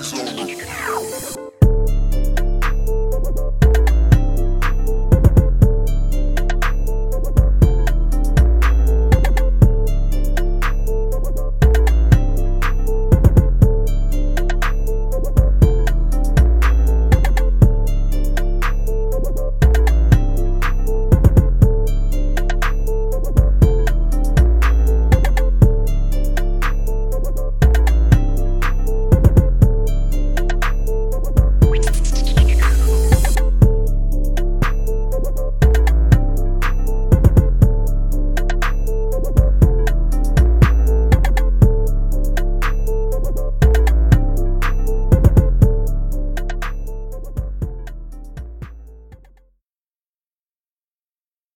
Music.